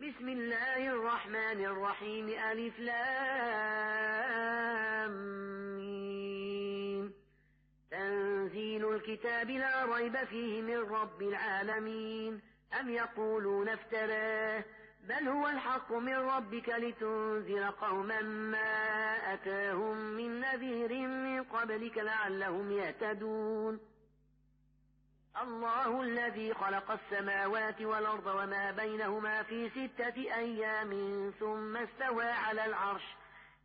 بسم الله الرحمن الرحيم. ألف لام تنزيل الكتاب لا ريب فيه من رب العالمين. أم يقولون افتراه. بل هو الحق من ربك لتنذر قوما ما أتاهم من نذير من قبلك لعلهم يهتدون. الله الذي خلق السماوات والأرض وما بينهما في ستة أيام ثم استوى على العرش.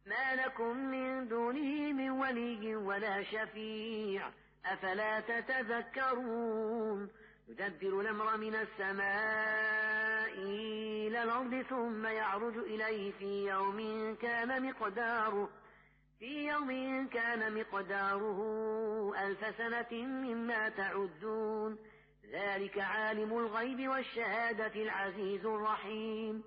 ما لكم من دونه من ولي ولا شفيع. أفلا تتذكرون؟ يدبر الأمر من السماء إلى الأرض ثم يعرج إليه في يوم كان مقداره. في يوم كان مقداره ألف سنة مما تعدون. ذلك عالم الغيب والشهادة العزيز الرحيم.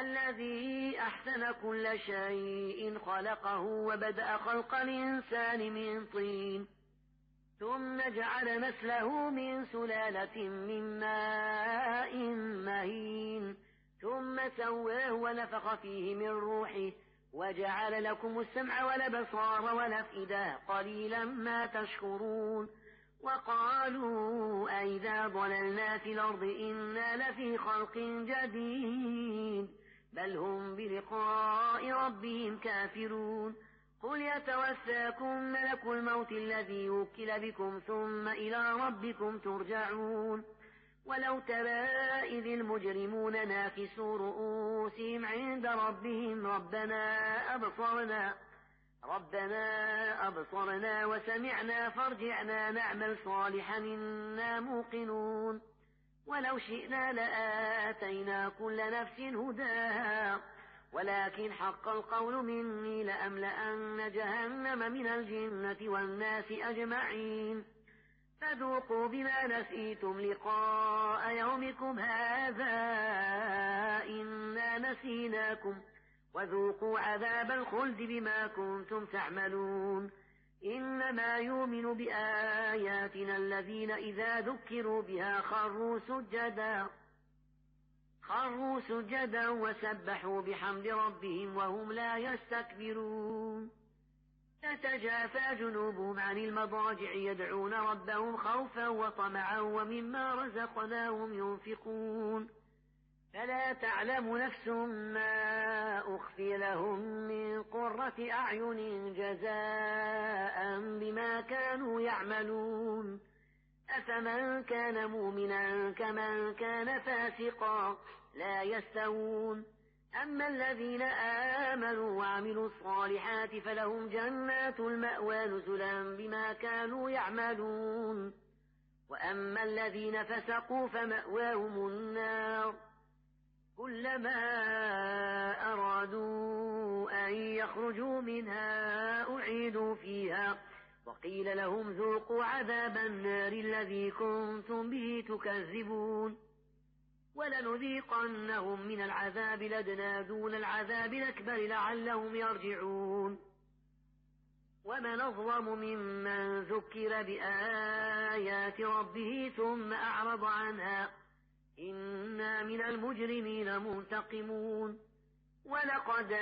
الذي أحسن كل شيء خلقه وبدأ خلق الإنسان من طين. ثم جعل نسله من سلالة من ماء مهين. ثم سواه ونفخ فيه من روحه. وجعل لكم السمع والأبصار والأفئدة قليلا ما تشكرون وقالوا أئذا ضللنا في الأرض إنا لفي خلق جديد بل هم بلقاء ربهم كافرون قل يتوفاكم ملك الموت الذي وكل بكم ثم إلى ربكم ترجعون ولو ترى إذ المجرمون ناكسوا رؤوسهم عند ربهم ربنا أبصرنا ربنا أبصرنا وسمعنا فارجعنا نعمل صالحا إنا موقنون. ولو شئنا لآتينا كل نفس هداها ولكن حق القول مني لأملأن جهنم من الجنة والناس أجمعين. فذوقوا بما نسيتم لقاء يومكم هذا إنا نسيناكم وذوقوا عذاب الخلد بما كنتم تعملون إنما يؤمن بآياتنا الذين إذا ذكروا بها خروا سجدا خروا سجدا وسبحوا بحمد ربهم وهم لا يستكبرون تتجافى جنوبهم عن المضاجع يدعون ربهم خوفا وطمعا ومما رزقناهم ينفقون. فلا تعلم نفس ما أخفي لهم من قرة أعين جزاء بما كانوا يعملون. أفمن كان مؤمنا كمن كان فاسقا لا يستوون. أما الذين آمنوا وعملوا الصالحات فلهم جنات المأوى نزلا بما كانوا يعملون. وأما الذين فسقوا فمأواهم النار. كلما أرادوا أن يخرجوا منها أعيدوا فيها. وقيل لهم ذوقوا عذاب النار الذي كنتم به تكذبون. ولنذيقنهم من العذاب لدنا دون العذاب الأكبر لعلهم يرجعون. ومن أظلم ممن ذكر بآيات ربه ثم أعرض عنها إنا من المجرمين منتقمون. ولقد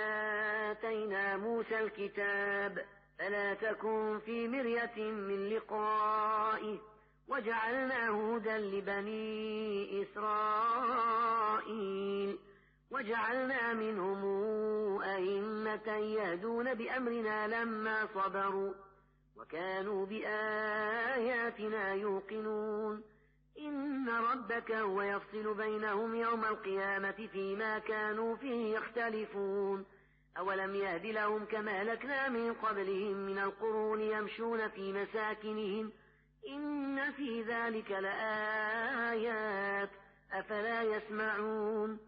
آتينا موسى الكتاب فلا تكن في مرية من لقائه. وجعلناه هدى لبني إسرائيل. وجعلنا منهم أئمة يهدون بأمرنا لما صبروا وكانوا بآياتنا يوقنون. إن ربك هو يفصل بينهم يوم القيامة فيما كانوا فيه يختلفون. أولم يهد لهم كما هلكنا من قبلهم من القرون يمشون في مساكنهم إن في ذلك لآيات أفلا يسمعون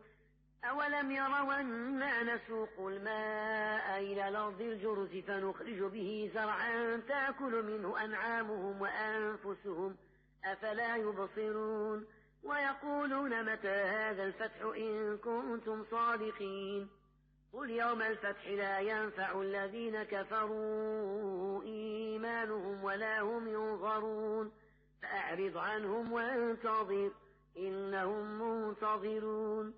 أولم يروا أنا نسوق الماء إلى الأرض الجرز فنخرج به زرعا تأكل منه أنعامهم وأنفسهم أفلا يبصرون ويقولون متى هذا الفتح إن كنتم صادقين قل يوم الفتح لا ينفع الذين كفروا إيمانهم ولا هم ينظرون فأعرض عنهم وانتظر إنهم منتظرون